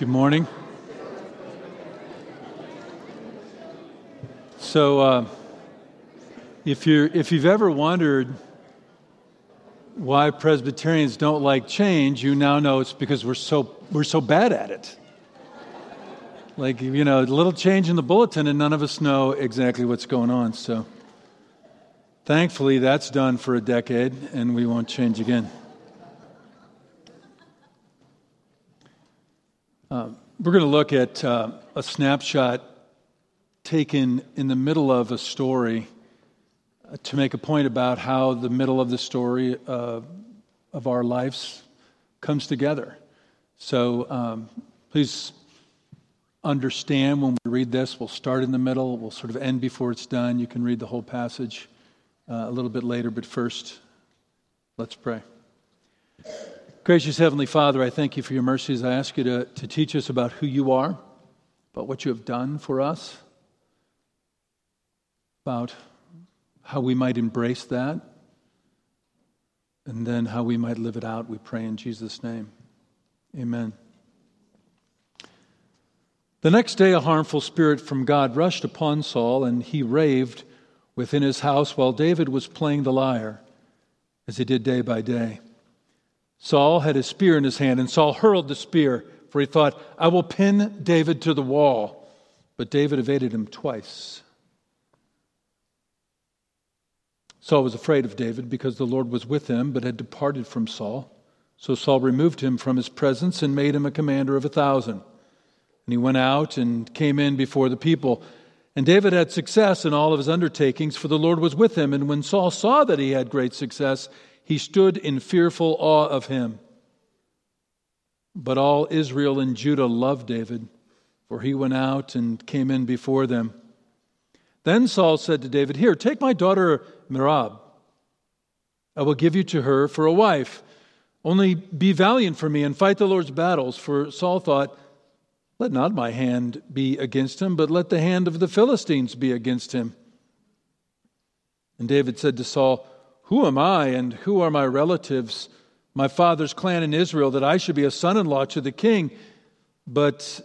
Good morning. So, uh, if you're if you've ever wondered why Presbyterians don't like change, you now know it's because we're so we're so bad at it. Like you know, a little change in the bulletin, and none of us know exactly what's going on. So, thankfully, that's done for a decade, and we won't change again. We're going to look at uh, a snapshot taken in the middle of a story uh, to make a point about how the middle of the story uh, of our lives comes together. So um, please understand when we read this, we'll start in the middle, we'll sort of end before it's done. You can read the whole passage uh, a little bit later, but first, let's pray. Gracious Heavenly Father, I thank you for your mercies. I ask you to, to teach us about who you are, about what you have done for us, about how we might embrace that, and then how we might live it out. We pray in Jesus' name. Amen. The next day, a harmful spirit from God rushed upon Saul, and he raved within his house while David was playing the lyre, as he did day by day. Saul had a spear in his hand, and Saul hurled the spear, for he thought, I will pin David to the wall. But David evaded him twice. Saul was afraid of David because the Lord was with him, but had departed from Saul. So Saul removed him from his presence and made him a commander of a thousand. And he went out and came in before the people. And David had success in all of his undertakings, for the Lord was with him. And when Saul saw that he had great success, he stood in fearful awe of him. But all Israel and Judah loved David, for he went out and came in before them. Then Saul said to David, Here, take my daughter Merab. I will give you to her for a wife. Only be valiant for me and fight the Lord's battles. For Saul thought, Let not my hand be against him, but let the hand of the Philistines be against him. And David said to Saul, who am I and who are my relatives, my father's clan in Israel, that I should be a son in law to the king? But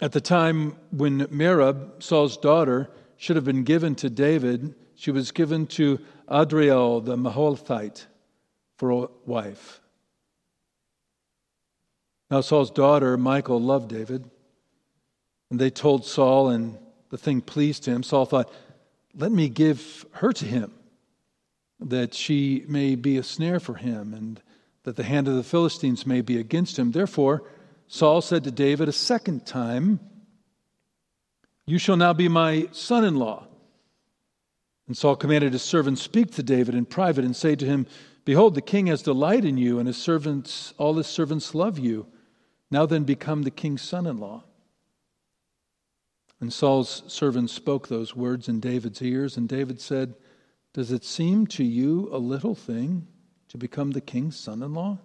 at the time when Merab, Saul's daughter, should have been given to David, she was given to Adriel the Meholathite for a wife. Now, Saul's daughter, Michal, loved David. And they told Saul, and the thing pleased him. Saul thought, let me give her to him that she may be a snare for him, and that the hand of the Philistines may be against him. Therefore, Saul said to David a second time, You shall now be my son in law. And Saul commanded his servants, Speak to David in private and say to him, Behold, the king has delight in you, and his servants, all his servants love you. Now then, become the king's son in law. And Saul's servants spoke those words in David's ears, and David said, does it seem to you a little thing to become the king's son in law,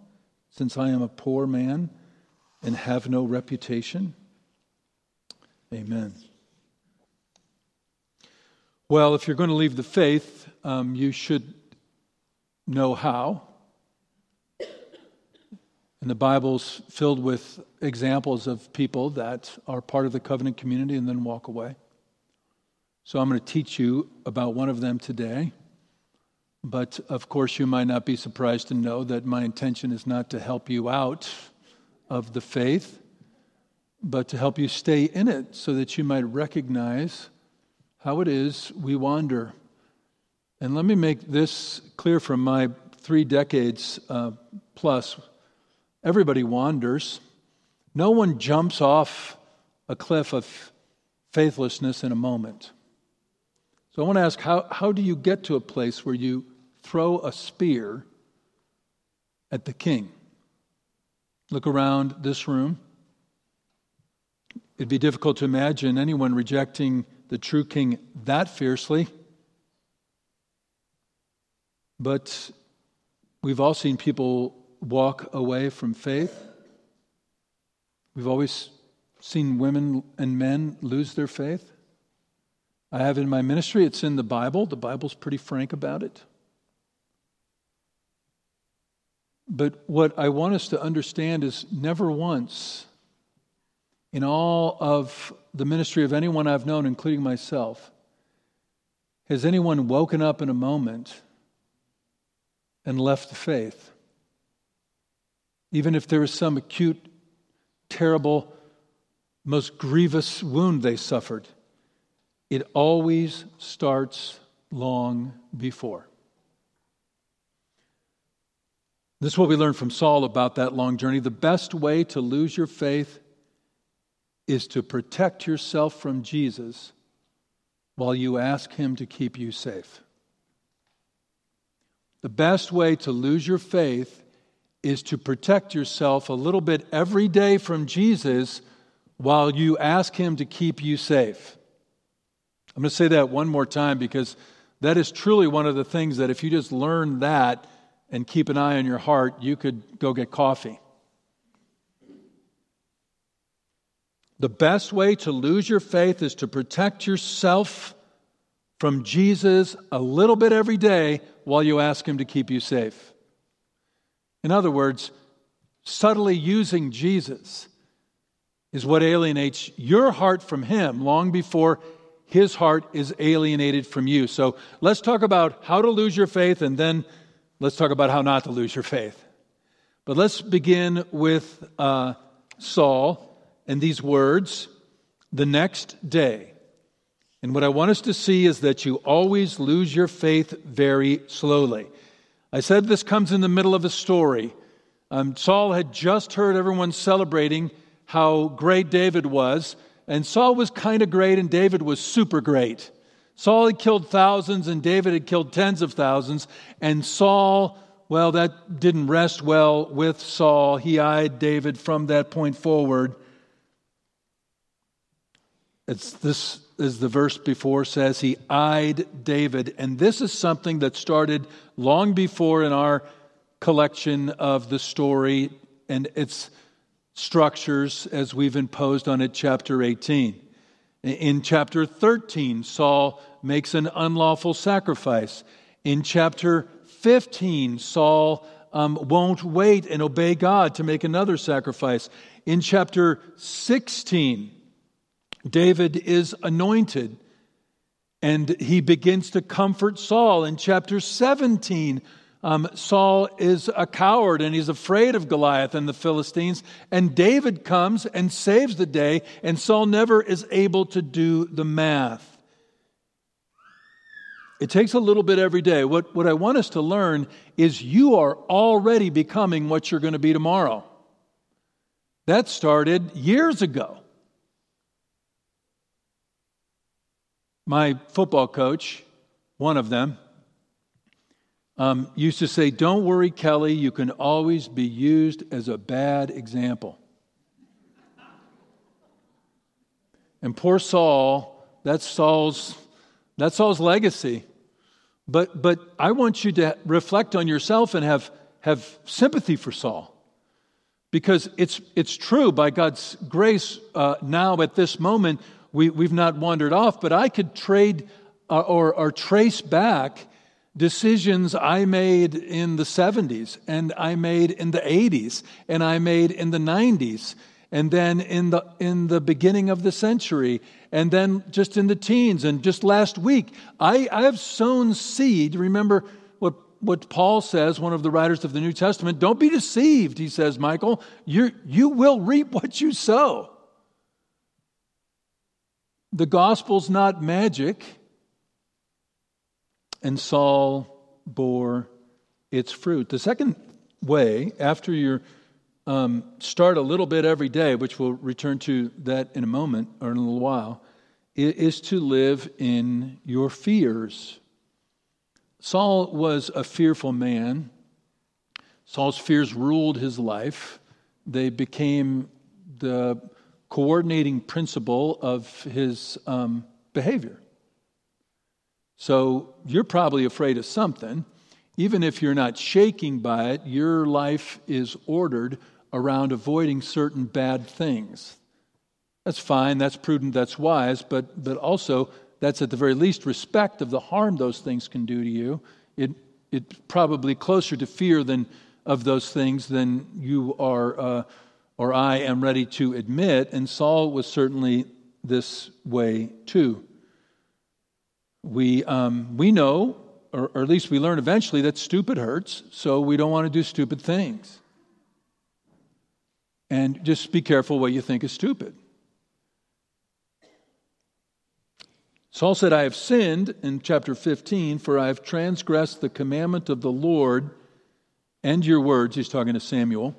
since I am a poor man and have no reputation? Amen. Well, if you're going to leave the faith, um, you should know how. And the Bible's filled with examples of people that are part of the covenant community and then walk away. So I'm going to teach you about one of them today. But of course, you might not be surprised to know that my intention is not to help you out of the faith, but to help you stay in it so that you might recognize how it is we wander. And let me make this clear from my three decades uh, plus everybody wanders. No one jumps off a cliff of faithlessness in a moment. So I want to ask how, how do you get to a place where you throw a spear at the king? Look around this room. It'd be difficult to imagine anyone rejecting the true king that fiercely. But we've all seen people walk away from faith. We've always seen women and men lose their faith. I have in my ministry, it's in the Bible. The Bible's pretty frank about it. But what I want us to understand is never once in all of the ministry of anyone I've known, including myself, has anyone woken up in a moment and left the faith? Even if there was some acute, terrible, most grievous wound they suffered, it always starts long before. This is what we learn from Saul about that long journey. The best way to lose your faith is to protect yourself from Jesus while you ask Him to keep you safe. The best way to lose your faith is to protect yourself a little bit every day from Jesus while you ask Him to keep you safe. I'm going to say that one more time because that is truly one of the things that if you just learn that, and keep an eye on your heart, you could go get coffee. The best way to lose your faith is to protect yourself from Jesus a little bit every day while you ask Him to keep you safe. In other words, subtly using Jesus is what alienates your heart from Him long before His heart is alienated from you. So let's talk about how to lose your faith and then let's talk about how not to lose your faith. But let's begin with uh, Saul and these words the next day. And what I want us to see is that you always lose your faith very slowly. I said this comes in the middle of a story. Um, Saul had just heard everyone celebrating how great David was, and Saul was kind of great, and David was super great. Saul had killed thousands and David had killed tens of thousands. And Saul, well, that didn't rest well with Saul. He eyed David from that point forward. It's this as the verse before says, he eyed David. And this is something that started long before in our collection of the story and its structures as we've imposed on it, chapter 18. In chapter 13, Saul makes an unlawful sacrifice. In chapter 15, Saul um, won't wait and obey God to make another sacrifice. In chapter 16, David is anointed and he begins to comfort Saul. In chapter 17, um, Saul is a coward and he's afraid of Goliath and the Philistines. And David comes and saves the day, and Saul never is able to do the math. It takes a little bit every day. What, what I want us to learn is you are already becoming what you're going to be tomorrow. That started years ago. My football coach, one of them, um, used to say, Don't worry, Kelly, you can always be used as a bad example. And poor Saul, that's Saul's, that's Saul's legacy. But, but I want you to reflect on yourself and have, have sympathy for Saul. Because it's, it's true, by God's grace, uh, now at this moment, we, we've not wandered off, but I could trade uh, or, or trace back decisions I made in the 70s and I made in the 80s and I made in the 90s and then in the in the beginning of the century and then just in the teens and just last week I, I have sown seed. Remember what what Paul says one of the writers of the New Testament don't be deceived he says Michael. You you will reap what you sow. The gospel's not magic and Saul bore its fruit. The second way, after you um, start a little bit every day, which we'll return to that in a moment or in a little while, is to live in your fears. Saul was a fearful man. Saul's fears ruled his life. They became the coordinating principle of his um, behavior. So you're probably afraid of something. Even if you're not shaking by it, your life is ordered around avoiding certain bad things. That's fine, that's prudent, that's wise, but, but also that's at the very least respect of the harm those things can do to you. It, it's probably closer to fear than of those things than you are uh, or I am ready to admit, and Saul was certainly this way too. We, um, we know, or, or at least we learn eventually, that stupid hurts, so we don't want to do stupid things. And just be careful what you think is stupid. Saul said, I have sinned in chapter 15, for I have transgressed the commandment of the Lord and your words. He's talking to Samuel.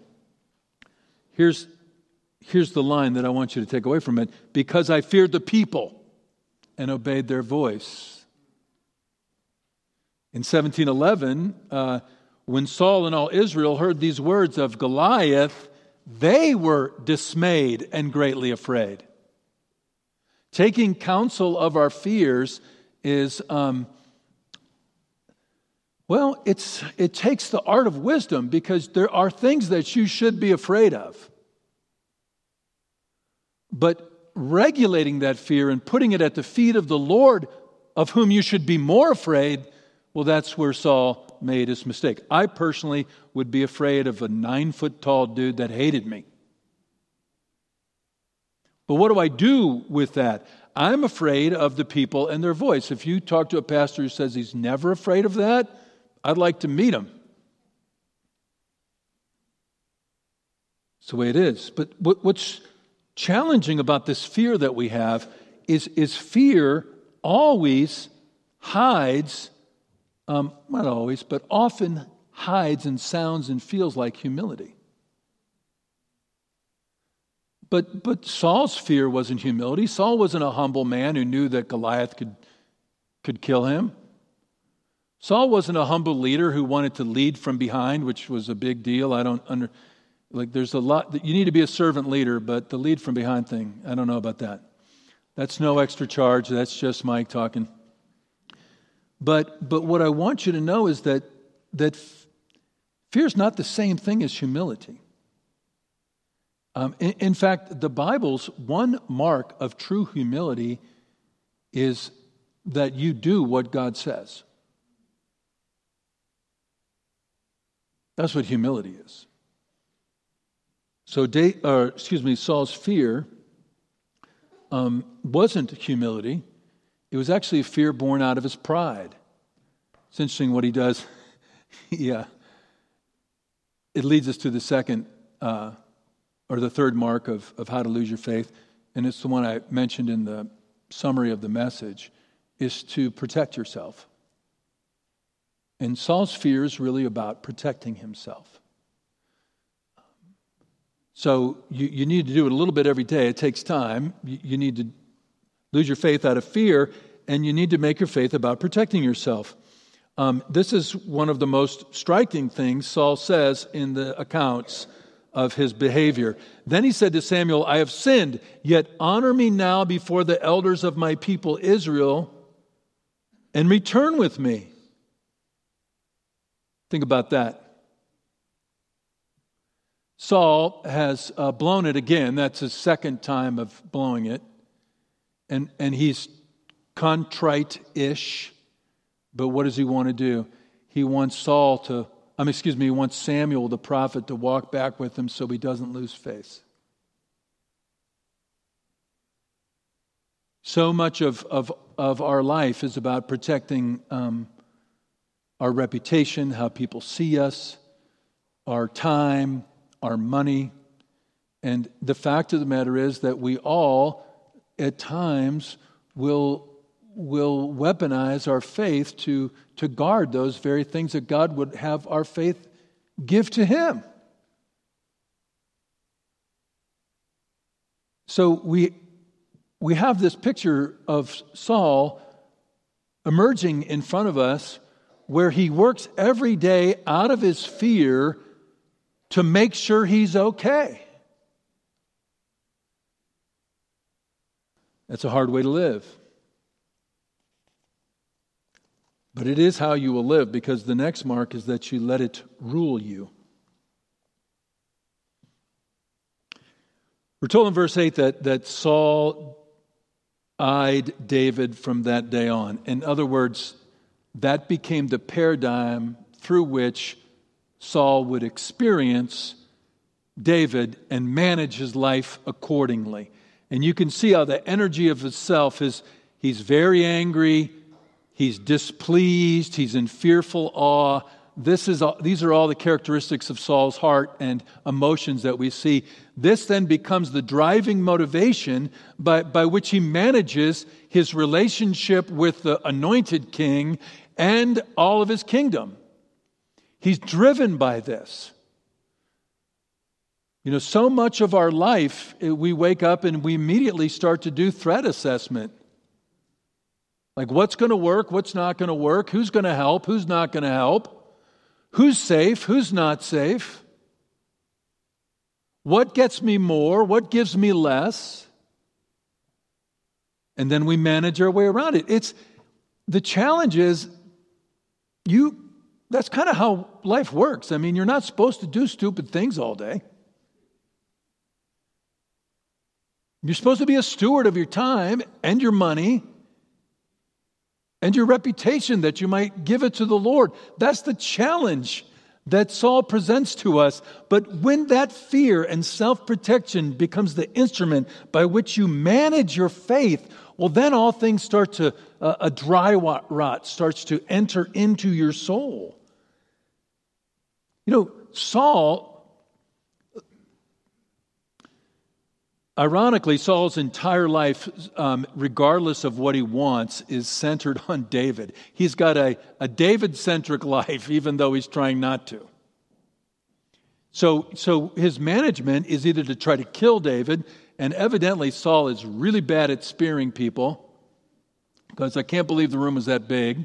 Here's, here's the line that I want you to take away from it because I feared the people and obeyed their voice. In 1711, uh, when Saul and all Israel heard these words of Goliath, they were dismayed and greatly afraid. Taking counsel of our fears is, um, well, it's, it takes the art of wisdom because there are things that you should be afraid of. But regulating that fear and putting it at the feet of the Lord, of whom you should be more afraid, well, that's where Saul made his mistake. I personally would be afraid of a nine foot tall dude that hated me. But what do I do with that? I'm afraid of the people and their voice. If you talk to a pastor who says he's never afraid of that, I'd like to meet him. It's the way it is. But what's challenging about this fear that we have is, is fear always hides, um, not always, but often hides and sounds and feels like humility. But, but Saul's fear wasn't humility. Saul wasn't a humble man who knew that Goliath could, could kill him. Saul wasn't a humble leader who wanted to lead from behind, which was a big deal. I don't under like there's a lot that you need to be a servant leader, but the lead from behind thing, I don't know about that. That's no extra charge. That's just Mike talking. But but what I want you to know is that that fear is not the same thing as humility. Um, in, in fact, the Bible's one mark of true humility is that you do what God says. That's what humility is. So, uh, excuse me, Saul's fear um, wasn't humility. It was actually a fear born out of his pride. It's interesting what he does. yeah. It leads us to the second uh, or the third mark of, of how to lose your faith, and it's the one I mentioned in the summary of the message, is to protect yourself. And Saul's fear is really about protecting himself. So you, you need to do it a little bit every day. It takes time. You, you need to lose your faith out of fear, and you need to make your faith about protecting yourself. Um, this is one of the most striking things Saul says in the accounts of his behavior. Then he said to Samuel, I have sinned, yet honor me now before the elders of my people Israel and return with me. Think about that. Saul has uh, blown it again. That's his second time of blowing it. And, and he's contrite ish. But what does he want to do? He wants Saul to um, excuse me, he wants Samuel, the prophet, to walk back with him so he doesn't lose face. So much of, of, of our life is about protecting um, our reputation, how people see us, our time, our money. And the fact of the matter is that we all, at times, will, will weaponize our faith to to guard those very things that God would have our faith give to Him. So we, we have this picture of Saul emerging in front of us where he works every day out of his fear to make sure he's okay. That's a hard way to live. But it is how you will live because the next mark is that you let it rule you. We're told in verse 8 that, that Saul eyed David from that day on. In other words, that became the paradigm through which Saul would experience David and manage his life accordingly. And you can see how the energy of himself is he's very angry, he's displeased, he's in fearful awe. This is, these are all the characteristics of Saul's heart and emotions that we see. This then becomes the driving motivation by, by which he manages his relationship with the anointed king and all of his kingdom. He's driven by this. You know, so much of our life, eh, we wake up and we immediately start to do threat assessment. Like, what's going to work? What's not going to work? Who's going to help? Who's not going to help? Who's safe? Who's not safe? What gets me more? What gives me less? And then we manage our way around it. It's the challenge is you that's kind of how life works. I mean, you're not supposed to do stupid things all day. You're supposed to be a steward of your time and your money and your reputation that you might give it to the Lord. That's the challenge that Saul presents to us. But when that fear and self protection becomes the instrument by which you manage your faith, well, then all things start to, uh, a dry rot starts to enter into your soul. You know, Saul Ironically, Saul's entire life, um, regardless of what he wants, is centered on David. He's got a, a David centric life, even though he's trying not to. So, so his management is either to try to kill David, and evidently Saul is really bad at spearing people, because I can't believe the room is that big.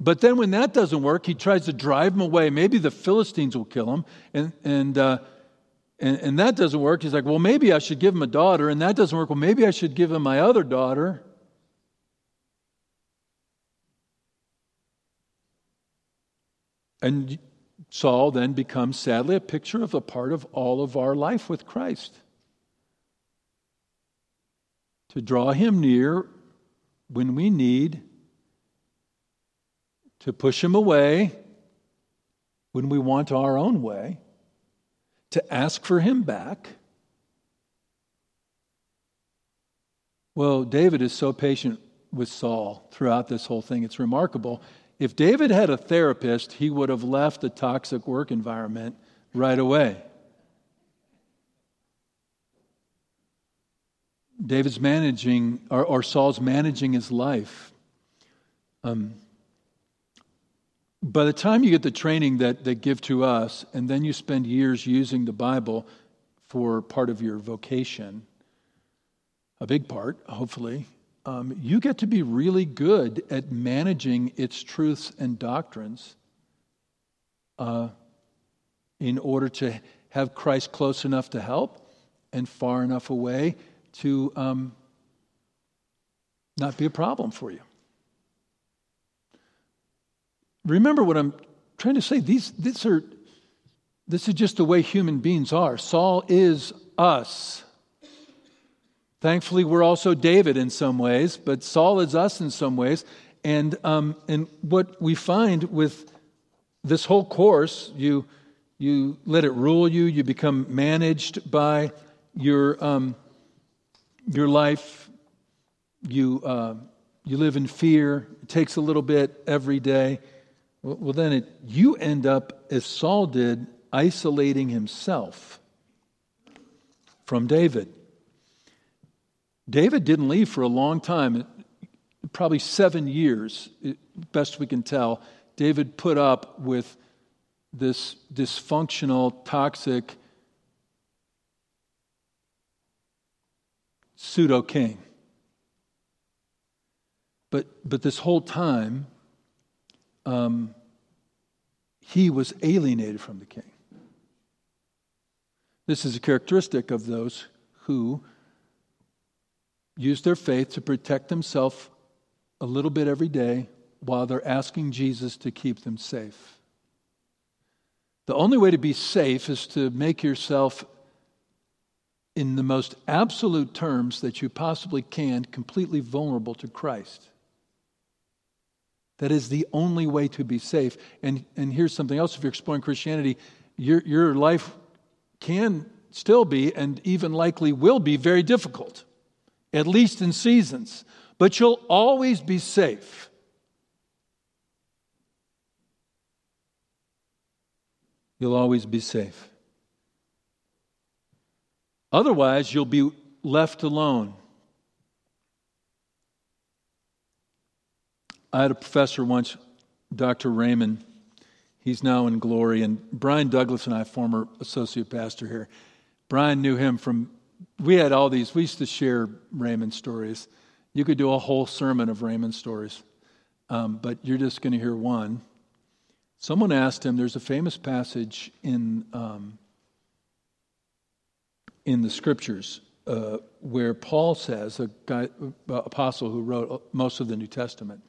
But then when that doesn't work, he tries to drive him away. Maybe the Philistines will kill him. And, and uh, and, and that doesn't work. He's like, well, maybe I should give him a daughter. And that doesn't work. Well, maybe I should give him my other daughter. And Saul then becomes, sadly, a picture of a part of all of our life with Christ. To draw him near when we need, to push him away when we want our own way to ask for him back. Well, David is so patient with Saul throughout this whole thing. It's remarkable. If David had a therapist, he would have left the toxic work environment right away. David's managing, or, or Saul's managing his life. Um, by the time you get the training that they give to us, and then you spend years using the Bible for part of your vocation, a big part, hopefully, um, you get to be really good at managing its truths and doctrines uh, in order to have Christ close enough to help and far enough away to um, not be a problem for you. Remember what I'm trying to say. These, these are, this is just the way human beings are. Saul is us. Thankfully, we're also David in some ways, but Saul is us in some ways. And, um, and what we find with this whole course, you, you let it rule you, you become managed by your, um, your life, you, uh, you live in fear. It takes a little bit every day. Well, then it, you end up, as Saul did, isolating himself from David. David didn't leave for a long time, probably seven years, best we can tell. David put up with this dysfunctional, toxic pseudo king. But, but this whole time, um, he was alienated from the king. This is a characteristic of those who use their faith to protect themselves a little bit every day while they're asking Jesus to keep them safe. The only way to be safe is to make yourself, in the most absolute terms that you possibly can, completely vulnerable to Christ. That is the only way to be safe. And, and here's something else if you're exploring Christianity, your, your life can still be, and even likely will be, very difficult, at least in seasons. But you'll always be safe. You'll always be safe. Otherwise, you'll be left alone. I had a professor once, Dr. Raymond. He's now in glory. And Brian Douglas and I, former associate pastor here, Brian knew him from, we had all these, we used to share Raymond stories. You could do a whole sermon of Raymond stories, um, but you're just going to hear one. Someone asked him, there's a famous passage in, um, in the scriptures uh, where Paul says, a guy, uh, apostle who wrote most of the New Testament,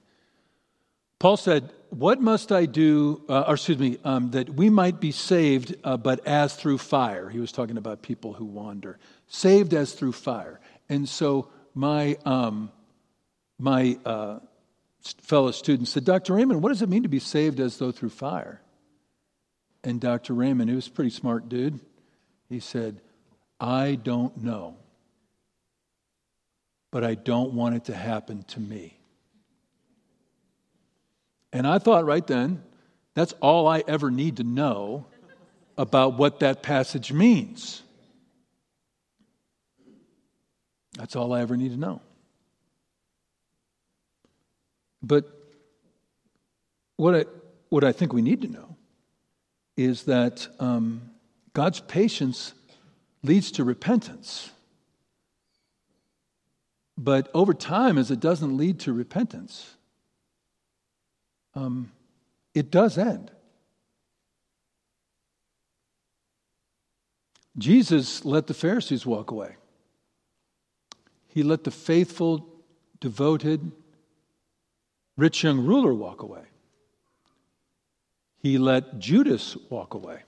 Paul said, What must I do, uh, or excuse me, um, that we might be saved, uh, but as through fire? He was talking about people who wander. Saved as through fire. And so my, um, my uh, fellow student said, Dr. Raymond, what does it mean to be saved as though through fire? And Dr. Raymond, who was a pretty smart dude, he said, I don't know, but I don't want it to happen to me. And I thought right then, that's all I ever need to know about what that passage means. That's all I ever need to know. But what I, what I think we need to know is that um, God's patience leads to repentance. But over time, as it doesn't lead to repentance, um, it does end. Jesus let the Pharisees walk away. He let the faithful, devoted, rich young ruler walk away. He let Judas walk away.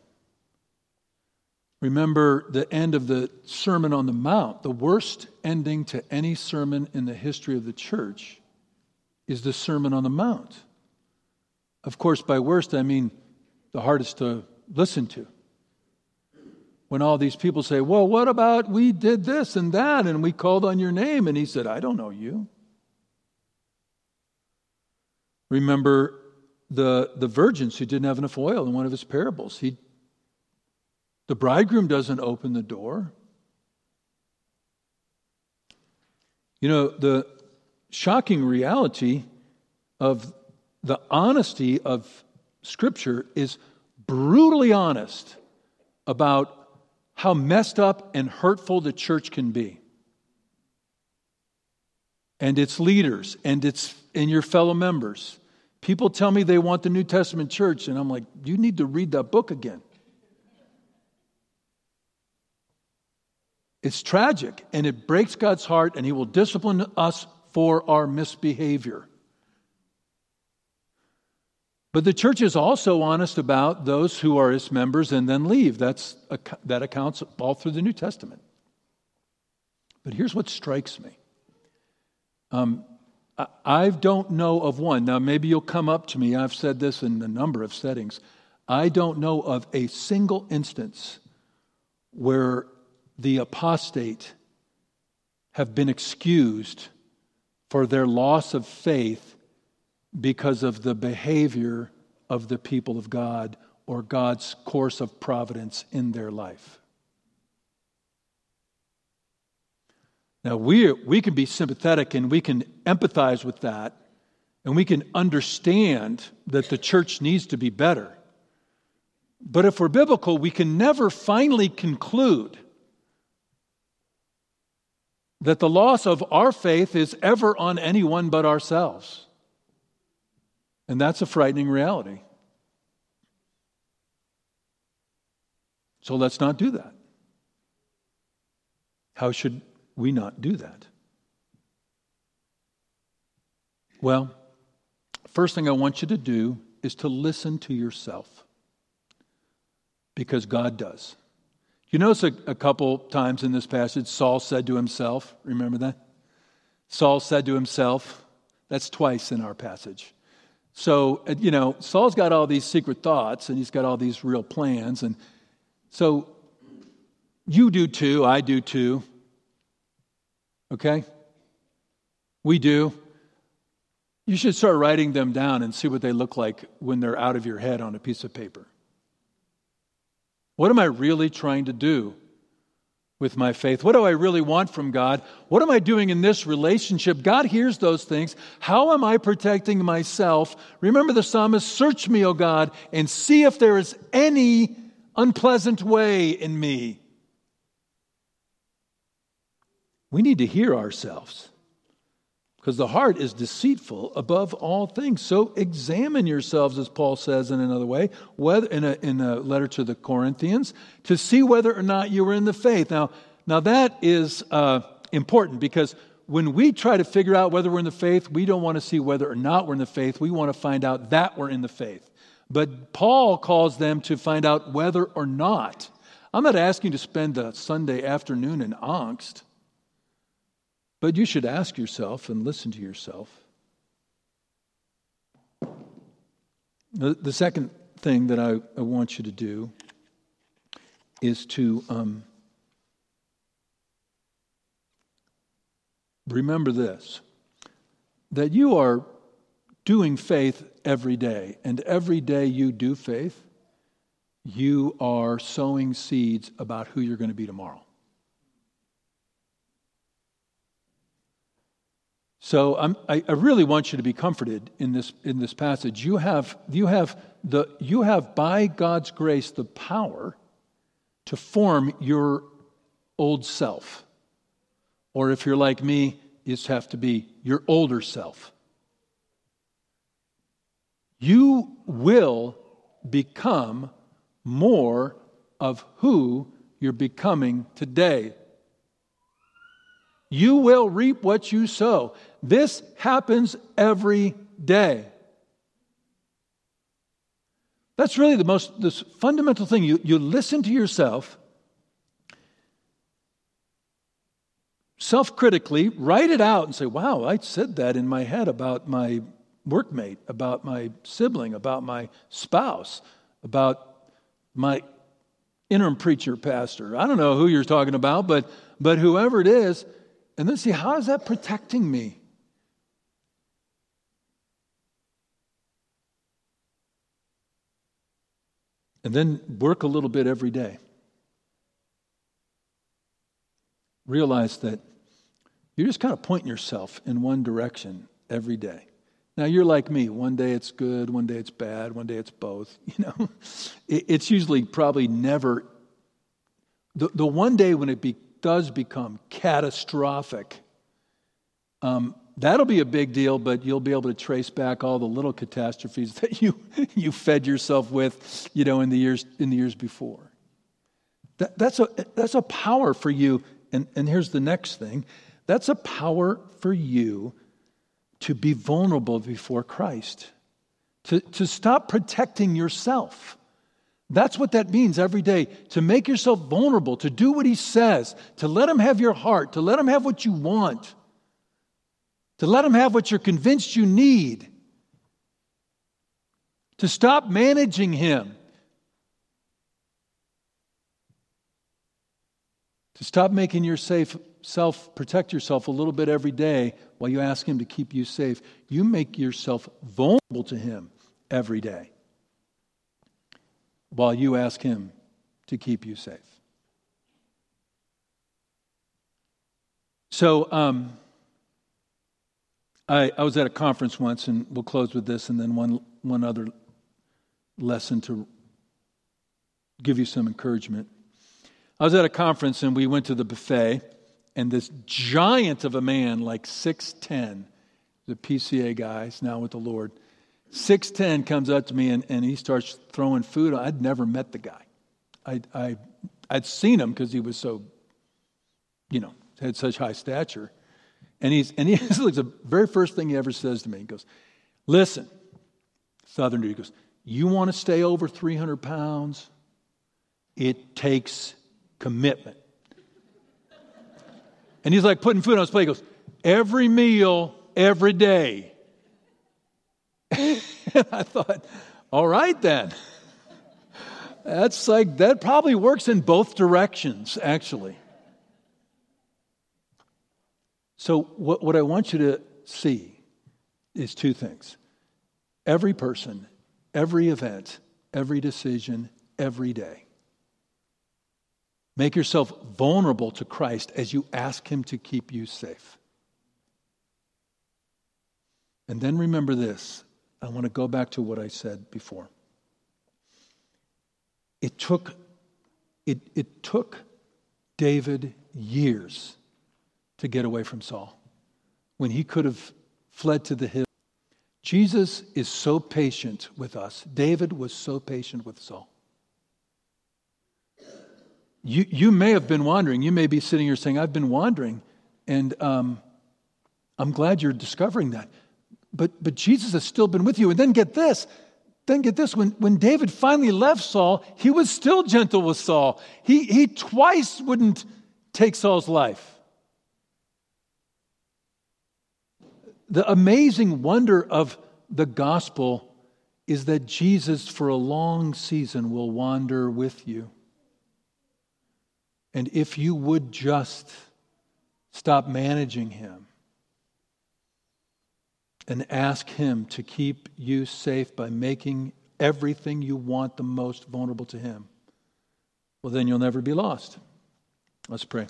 Remember the end of the Sermon on the Mount, the worst ending to any sermon in the history of the church is the Sermon on the Mount. Of course, by worst, I mean the hardest to listen to. When all these people say, Well, what about we did this and that and we called on your name? And he said, I don't know you. Remember the, the virgins who didn't have enough oil in one of his parables. He, the bridegroom doesn't open the door. You know, the shocking reality of the honesty of Scripture is brutally honest about how messed up and hurtful the church can be. And its leaders and its and your fellow members. People tell me they want the New Testament church, and I'm like, you need to read that book again. It's tragic, and it breaks God's heart, and He will discipline us for our misbehavior. But the church is also honest about those who are its members and then leave. That's, that accounts all through the New Testament. But here's what strikes me. Um, I, I don't know of one. Now, maybe you'll come up to me. I've said this in a number of settings. I don't know of a single instance where the apostate have been excused for their loss of faith because of the behavior of the people of God or God's course of providence in their life. Now, we, we can be sympathetic and we can empathize with that, and we can understand that the church needs to be better. But if we're biblical, we can never finally conclude that the loss of our faith is ever on anyone but ourselves. And that's a frightening reality. So let's not do that. How should we not do that? Well, first thing I want you to do is to listen to yourself because God does. You notice a, a couple times in this passage, Saul said to himself, remember that? Saul said to himself, that's twice in our passage. So, uh, you know, Saul's got all these secret thoughts and he's got all these real plans. And so You do too. I do too. Okay? We do. You should start writing them down and see what they look like when they're out of your head on a piece of paper. What am I really trying to do with my faith? What do I really want from God? What am I doing in this relationship? God hears those things. How am I protecting myself? Remember the psalmist Search me, O God, and see if there is any unpleasant way in me. We need to hear ourselves because the heart is deceitful above all things. So examine yourselves, as Paul says in another way, whether, in, a, in a letter to the Corinthians, to see whether or not you are in the faith. Now, now that is uh, important because when we try to figure out whether we're in the faith, we don't want to see whether or not we're in the faith. We want to find out that we're in the faith. But Paul calls them to find out whether or not. I'm not asking to spend a Sunday afternoon in angst. But you should ask yourself and listen to yourself. The, second thing that I, I, want you to do is to um, remember this that you are doing faith every day, and every day you do faith, you are sowing seeds about who you're going to be tomorrow. So I, I really want you to be comforted in this, in this passage. You have, you, have the, you have, by God's grace, the power to form your old self. Or if you're like me, you just have to be your older self. You will become more of who you're becoming today. You will reap what you sow. This happens every day. That's really the most this fundamental thing. You, you listen to yourself self critically, write it out and say, wow, I said that in my head about my workmate, about my sibling, about my spouse, about my interim preacher pastor. I don't know who you're talking about, but, but whoever it is. And then see, how is that protecting me? And then work a little bit every day. Realize that you're just kind of pointing yourself in one direction every day. Now, you're like me. One day it's good, one day it's bad, one day it's both. You know, it's usually probably never. The, the one day when it be, does become catastrophic, um, that'll be a big deal, but you'll be able to trace back all the little catastrophes that you, you fed yourself with, you know, in the years, in the years before. That, that's, a, that's a power for you. And, and here's the next thing that's a power for you to be vulnerable before Christ, to, to stop protecting yourself. That's what that means every day to make yourself vulnerable, to do what He says, to let Him have your heart, to let Him have what you want to let Him have what you're convinced you need, to stop managing Him, to stop making yourself protect yourself a little bit every day while you ask Him to keep you safe. You make yourself vulnerable to Him every day while you ask Him to keep you safe. So, um, I, I was at a conference once, and we'll close with this, and then one, one other lesson to give you some encouragement. I was at a conference, and we went to the buffet, and this giant of a man, like 6'10, the PCA guy, is now with the Lord. 6'10 comes up to me and, and he starts throwing food. I'd never met the guy. I, I, I'd seen him because he was so, you know, had such high stature. And, he's, and he looks the very first thing he ever says to me. He goes, Listen, Southern dude, he goes, You want to stay over 300 pounds? It takes commitment. And he's like putting food on his plate. He goes, Every meal, every day. and I thought, All right then. That's like, that probably works in both directions, actually. So, what, what I want you to see is two things every person, every event, every decision, every day. Make yourself vulnerable to Christ as you ask Him to keep you safe. And then remember this. I want to go back to what I said before. It took, it, it took David years to get away from Saul when he could have fled to the hill. Jesus is so patient with us. David was so patient with Saul. You, you may have been wandering. You may be sitting here saying, I've been wandering. And um, I'm glad you're discovering that. But, but Jesus has still been with you. And then get this. Then get this. When, when David finally left Saul, he was still gentle with Saul. He, he twice wouldn't take Saul's life. The amazing wonder of the gospel is that Jesus, for a long season, will wander with you. And if you would just stop managing him and ask him to keep you safe by making everything you want the most vulnerable to him, well, then you'll never be lost. Let's pray.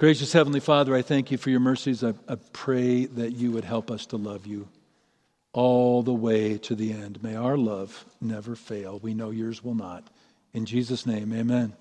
Gracious Heavenly Father, I thank you for your mercies. I, I, pray that you would help us to love you all the way to the end. May our love never fail. We know yours will not. In Jesus' name, amen.